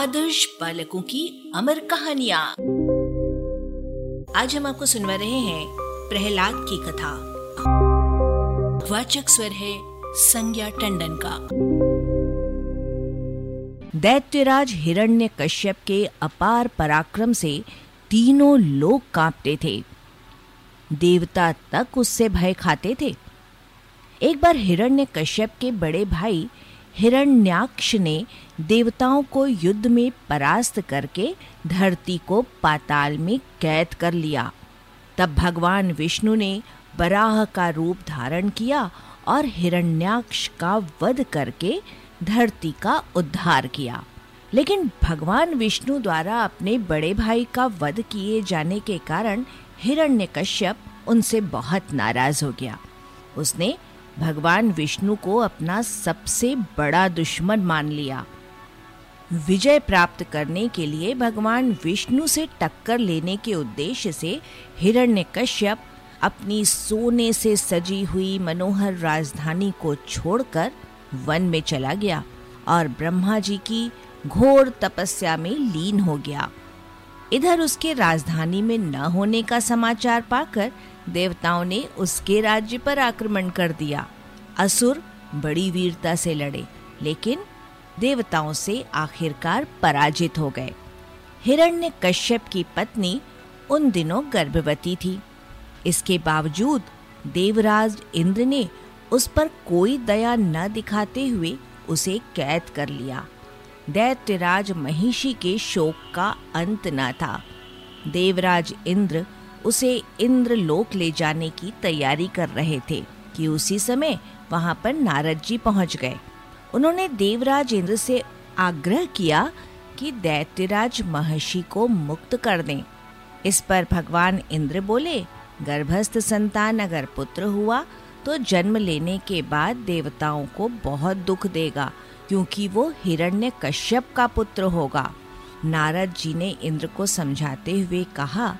आदर्श बालकों की अमर कहानियाँ। आज हम आपको सुनवा रहे हैं प्रहलाद की कथा। वाचक स्वर है संज्ञा टंडन का। दैत्यराज हिरण्य कश्यप के अपार पराक्रम से तीनों लोग कांपते थे। देवता तक उससे भय खाते थे। एक बार हिरण्य कश्यप के बड़े भाई हिरण्याक्ष ने देवताओं को युद्ध में परास्त करके धरती को पाताल में कैद कर लिया। तब भगवान विष्णु ने बराह का रूप धारण किया और हिरण्याक्ष का वध करके धरती का उद्धार किया। लेकिन भगवान विष्णु द्वारा अपने बड़े भाई का वध किए जाने के कारण हिरण्यकश्यप उनसे बहुत नाराज़ हो गया। उसने भगवान विष्णु को अपना सबसे बड़ा दुश्मन मान लिया। विजय प्राप्त करने के लिए भगवान विष्णु से टक्कर लेने के उद्देश्य से हिरण्यकश्यप अपनी सोने से सजी हुई मनोहर राजधानी को छोड़कर वन में चला गया और ब्रह्मा जी की घोर तपस्या में लीन हो गया। इधर उसके राजधानी में न होने का समाचार पाकर देवताओं ने उसके राज्य पर आक्रमण कर दिया। असुर बड़ी वीरता से लड़े, लेकिन देवताओं से आखिरकार पराजित हो गए। हिरण्य कश्यप की पत्नी उन दिनों गर्भवती थी। इसके बावजूद देवराज इंद्र ने उस पर कोई दया न दिखाते हुए उसे कैद कर लिया। दैत्यराज महिषी के शोक का अंत न था। देवराज इंद्र उसे इंद्र लोक ले जाने की तैयारी कर रहे थे कि उसी समय वहाँ पर नारद जी पहुँच गए। उन्होंने देवराज इंद्र से आग्रह किया कि दैत्यराज महर्षि को मुक्त कर दें। इस पर भगवान इंद्र बोले, गर्भस्थ संतान अगर पुत्र हुआ तो जन्म लेने के बाद देवताओं को बहुत दुख देगा, क्योंकि वो हिरण्य कश्यप का पुत्र होगा। नारद जी ने इंद्र को समझाते हुए कहा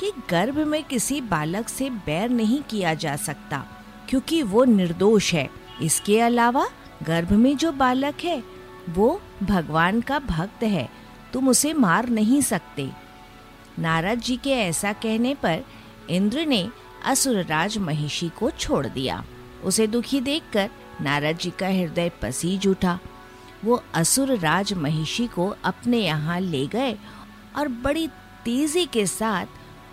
कि गर्भ में किसी बालक से बैर नहीं किया जा सकता, क्योंकि वो निर्दोष है। इसके अलावा, गर्भ में जो बालक है, वो भगवान का भक्त है। तुम उसे मार नहीं सकते। नारद जी के ऐसा कहने पर इंद्र ने असुरराज महिषी को छोड़ दिया। उसे दुखी देखकर नारद जी का हृदय पसीज उठा। वो असुर राज महिषी को अपने यहाँ ले गए और बड़ी तेज़ी के साथ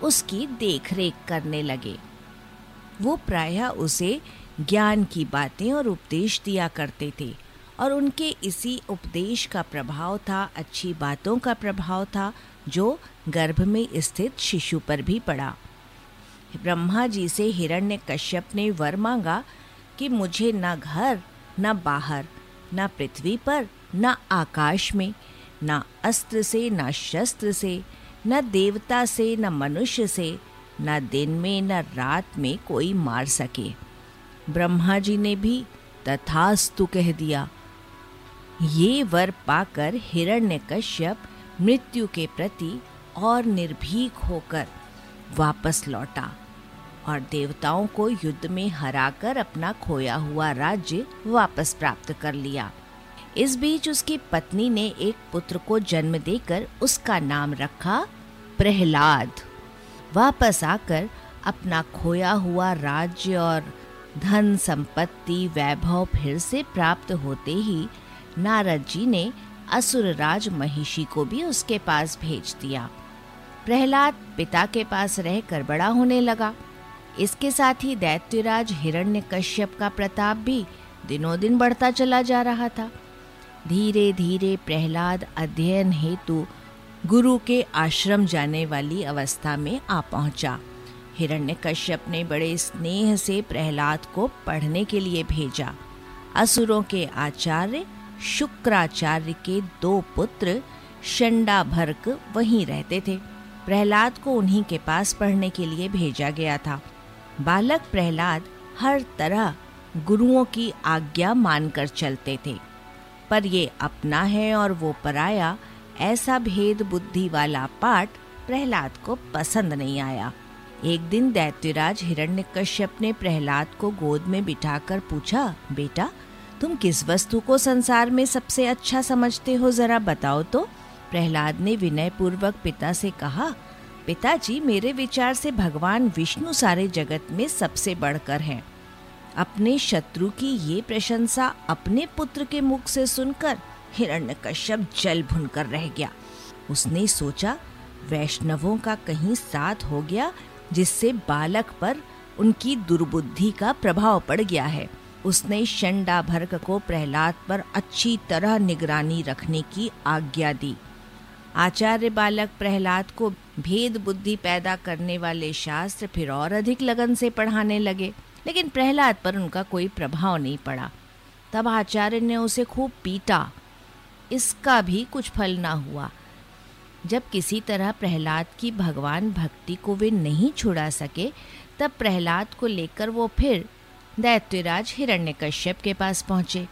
उसकी देखरेख करने लगे। वो प्रायः उसे ज्ञान की बातें और उपदेश दिया करते थे, और उनके इसी उपदेश का प्रभाव था, अच्छी बातों का प्रभाव था, जो गर्भ में स्थित शिशु पर भी पड़ा। ब्रह्मा जी से हिरण्य कश्यप ने वर मांगा कि मुझे न घर, न बाहर, न पृथ्वी पर, न आकाश में, न अस्त्र से, न शस्त्र से न देवता से, न मनुष्य से, न दिन में, न रात में कोई मार सके। ब्रह्मा जी ने भी तथास्तु कह दिया, ये वर पाकर हिरण्यकश्यप मृत्यु के प्रति और निर्भीक होकर वापस लौटा और देवताओं को युद्ध में हराकर अपना खोया हुआ राज्य वापस प्राप्त कर लिया। इस बीच उसकी पत्नी ने एक पुत्र को जन्म देकर उसका नाम रखा प्रहलाद। वापस आकर अपना खोया हुआ राज्य और धन संपत्ति वैभव फिर से प्राप्त होते ही नारद जी ने असुर राज महिषी को भी उसके पास भेज दिया। प्रहलाद पिता के पास रहकर बड़ा होने लगा। इसके साथ ही दैत्यराज हिरण्य कश्यप का प्रताप भी दिनों दिन बढ़ता चला जा रहा था। धीरे धीरे प्रहलाद अध्ययन हेतु गुरु के आश्रम जाने वाली अवस्था में आ पहुँचा। हिरण्यकश्यप ने बड़े स्नेह से प्रहलाद को पढ़ने के लिए भेजा। असुरों के आचार्य, शुक्राचार्य के दो पुत्र भरक वहीं रहते थे। प्रहलाद को उन्हीं के पास पढ़ने के लिए भेजा गया था। बालक प्रहलाद हर तरह गुरुओं की आज्ञा मानकर चलते थे। पर ये अपना है और वो पराया, ऐसा भेद बुद्धि वाला पाठ प्रहलाद को पसंद नहीं आया। एक दिन दैत्यराज हिरण्यकश्यप ने प्रहलाद को गोद में बिठाकर पूछा, बेटा, तुम किस वस्तु को संसार में सबसे अच्छा समझते हो, जरा बताओ तो? प्रहलाद ने विनय पूर्वक पिता से कहा, पिताजी, मेरे विचार से भगवान विष्णु सारे जगत में सबसे बढ़कर हैं। अपने शत्रु की ये प्रशंसा अपने पुत्र के मुख से सुनकर हिरण्यकश्यप जल भुन कर रह गया। उसने सोचा, वैष्णवों का कहीं साथ हो गया जिससे बालक पर उनकी दुर्बुद्धि का प्रभाव पड़ गया है। उसने शंडा भरक को प्रहलाद पर अच्छी तरह निगरानी रखने की आज्ञा दी। आचार्य बालक प्रहलाद को भेद बुद्धि पैदा करने वाले शास्त्र फिर और अधिक लगन से पढ़ाने लगे। लेकिन प्रहलाद पर उनका कोई प्रभाव नहीं पड़ा। तब आचार्य ने उसे खूब पीटा। इसका भी कुछ फल ना हुआ। जब किसी तरह प्रहलाद की भगवान भक्ति को वे नहीं छुड़ा सके, तब प्रहलाद को लेकर वो फिर दैत्यराज हिरण्यकश्यप के पास पहुँचे।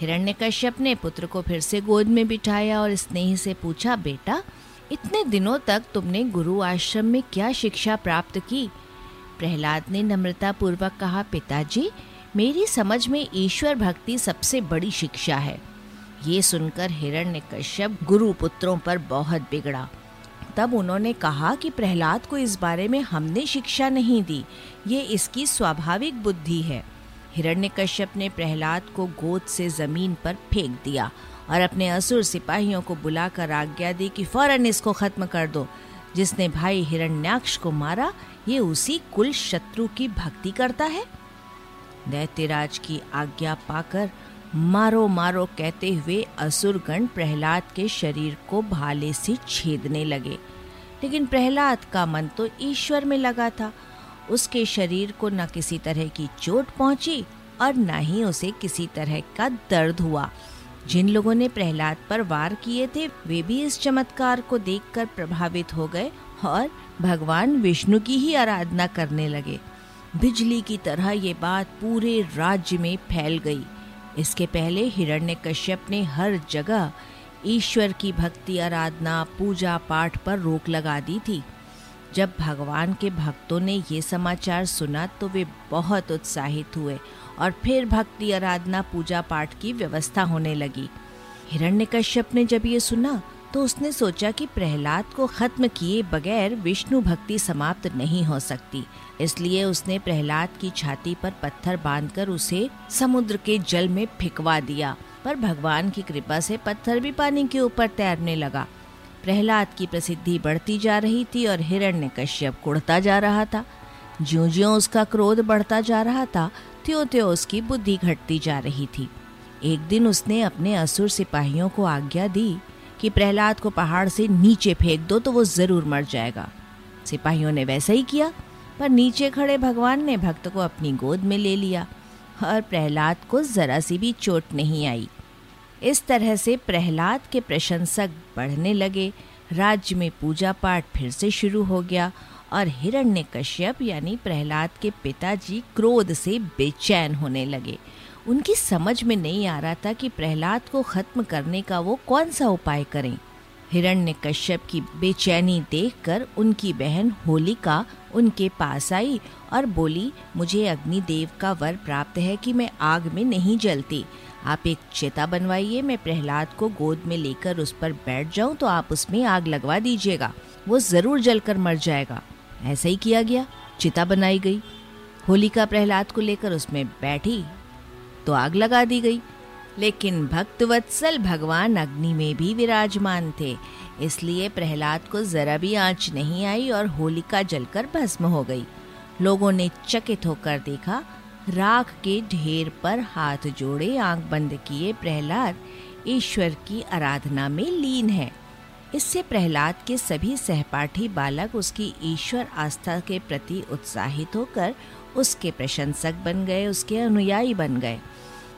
हिरण्यकश्यप ने पुत्र को फिर से गोद में बिठाया और स्नेह से पूछा, बेटा, इतने दिनों तक तुमने गुरु आश्रम में क्या शिक्षा प्राप्त की? प्रहलाद ने नम्रता पूर्वक कहा, पिताजी, मेरी समझ में ईश्वर भक्ति सबसे बड़ी शिक्षा है। ये सुनकर हिरण्य कश्यप गुरु पुत्रों पर बहुत बिगड़ा। तब उन्होंने कहा कि प्रहलाद को इस बारे में हमने शिक्षा नहीं दी। ये इसकी स्वाभाविक बुद्धि है। हिरण्यकश्यप ने प्रहलाद को गोद से ज़मीन पर फेंक दिया और अपने असुर सिपाहियों को बुलाकर आज्ञा दी कि फ़ौरन इसको खत्म कर दो, जिसने भाई हिरण्याक्ष को मारा ये उसी कुल शत्रु की भक्ति करता है। दैत्यराज की आज्ञा पाकर मारो मारो कहते हुए असुरगण प्रहलाद के शरीर को भाले से छेदने लगे। लेकिन प्रहलाद का मन तो ईश्वर में लगा था। उसके शरीर को न किसी तरह की चोट पहुँची और न ही उसे किसी तरह का दर्द हुआ। जिन लोगों ने प्रहलाद पर वार किए थे, वे भी इस चमत्कार को देखकर प्रभावित हो गए और भगवान विष्णु की ही आराधना करने लगे। बिजली की तरह ये बात पूरे राज्य में फैल गई। इसके पहले हिरण्यकश्यप ने हर जगह ईश्वर की भक्ति, आराधना, पूजा पाठ पर रोक लगा दी थी। जब भगवान के भक्तों ने ये समाचार सुना तो वे बहुत उत्साहित हुए और फिर भक्ति, आराधना पूजा पाठ की व्यवस्था होने लगी। हिरण्यकश्यप ने जब ये सुना तो उसने सोचा कि प्रहलाद को खत्म किए बगैर विष्णु भक्ति समाप्त नहीं हो सकती। इसलिए उसने प्रहलाद की छाती पर पत्थर बांधकर उसे समुद्र के जल में फिकवा दिया। पर भगवान की कृपा से पत्थर भी पानी के ऊपर तैरने लगा। प्रहलाद की प्रसिद्धि बढ़ती जा रही थी और हिरण्य कश्यप कुड़ता जा रहा था। ज्यो ज्यो उसका क्रोध बढ़ता जा रहा था त्यों त्यों उसकी बुद्धि घटती जा रही थी। एक दिन उसने अपने असुर सिपाहियों को आज्ञा दी कि प्रहलाद को पहाड़ से नीचे फेंक दो तो वो ज़रूर मर जाएगा। सिपाहियों ने वैसा ही किया, पर नीचे खड़े भगवान ने भक्त को अपनी गोद में ले लिया और प्रहलाद को जरा सी भी चोट नहीं आई। इस तरह से प्रहलाद के प्रशंसक बढ़ने लगे। राज्य में पूजा पाठ फिर से शुरू हो गया और हिरण्य कश्यप यानी प्रहलाद के पिताजी क्रोध से बेचैन होने लगे। उनकी समझ में नहीं आ रहा था कि प्रहलाद को खत्म करने का वो कौन सा उपाय करें। हिरण्य कश्यप की बेचैनी देखकर उनकी बहन होलिका उनके पास आई और बोली, मुझे अग्निदेव का वर प्राप्त है कि मैं आग में नहीं जलती। आप एक चिता बनवाइए, मैं प्रहलाद को गोद में लेकर उस पर बैठ जाऊँ तो आप उसमें आग लगवा दीजिएगा। वो ज़रूर जलकर मर जाएगा। ऐसा ही किया गया। चिता बनाई गई। होलिका प्रहलाद को लेकर उसमें बैठी तो आग लगा दी गई। लेकिन भक्तवत्सल भगवान अग्नि में भी विराजमान थे। इसलिए प्रहलाद को जरा भी आँच नहीं आई और होलिका जलकर भस्म हो गई। लोगों ने चकित होकर देखा राख के ढेर पर हाथ जोड़े, आँख बंद किए प्रहलाद ईश्वर की आराधना में लीन है। इससे प्रहलाद के सभी सहपाठी बालक उसकी ईश्वर आस्था के प्रति उत्साहित होकर उसके प्रशंसक बन गए, उसके अनुयायी बन गए।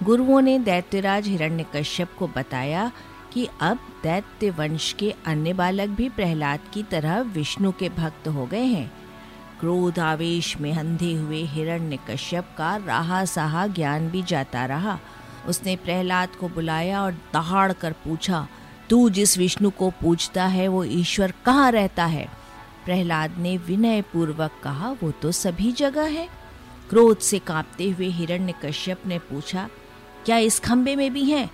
गुरुओं ने दैत्यराज हिरण्यकश्यप को बताया कि अब दैत्य वंश के अन्य बालक भी प्रहलाद की तरह विष्णु के भक्त हो गए हैं। क्रोध आवेश में अंधे हुए हिरण्य कश्यप का राहा साहा ज्ञान भी जाता रहा। उसने प्रहलाद को बुलाया और दहाड़ कर पूछा, तू जिस विष्णु को पूछता है, वो ईश्वर कहाँ रहता है? प्रहलाद ने विनय पूर्वक कहा, वो तो सभी जगह है। क्रोध से कांपते हुए हिरण्य कश्यप ने पूछा, क्या इस खम्बे में भी है?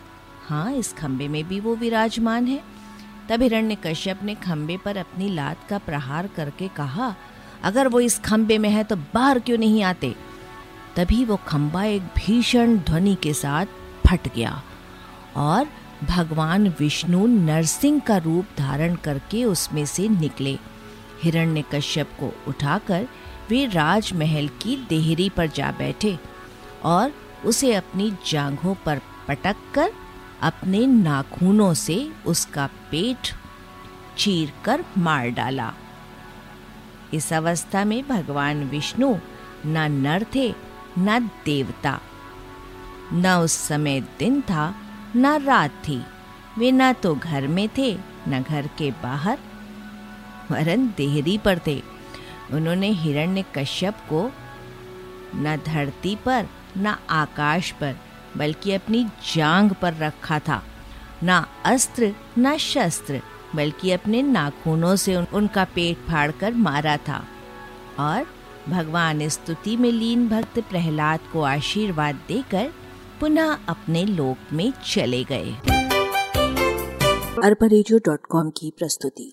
हाँ इस खम्बे में भी वो विराजमान है। तब हिरण्य कश्यप ने खम्बे पर अपनी लात का प्रहार करके कहा अगर वो इस खम्बे में है तो बाहर क्यों नहीं आते? तभी वो खम्बा एक भीषण ध्वनि के साथ फट गया और भगवान विष्णु नरसिंह का रूप धारण करके उसमें से निकले। हिरण्य कश्यप को उठाकर वे राजमहल की देहरी पर जा बैठे और उसे अपनी जांघों पर पटक कर अपने नाखूनों से उसका पेट चीर कर मार डाला। इस अवस्था में भगवान विष्णु न नर थे, न देवता। न उस समय दिन था, न रात थी। वे न तो घर में थे, न घर के बाहर, वरन देहरी पर थे। उन्होंने हिरण्य कश्यप को न धरती पर, न आकाश पर, बल्कि अपनी जांग पर रखा था। ना अस्त्र, न शस्त्र बल्कि अपने नाखूनों से उन, उनका पेट फाड़कर मारा था। और भगवान स्तुति में लीन भक्त प्रहलाद को आशीर्वाद देकर पुनः अपने लोक में चले गए। अरबा की प्रस्तुति।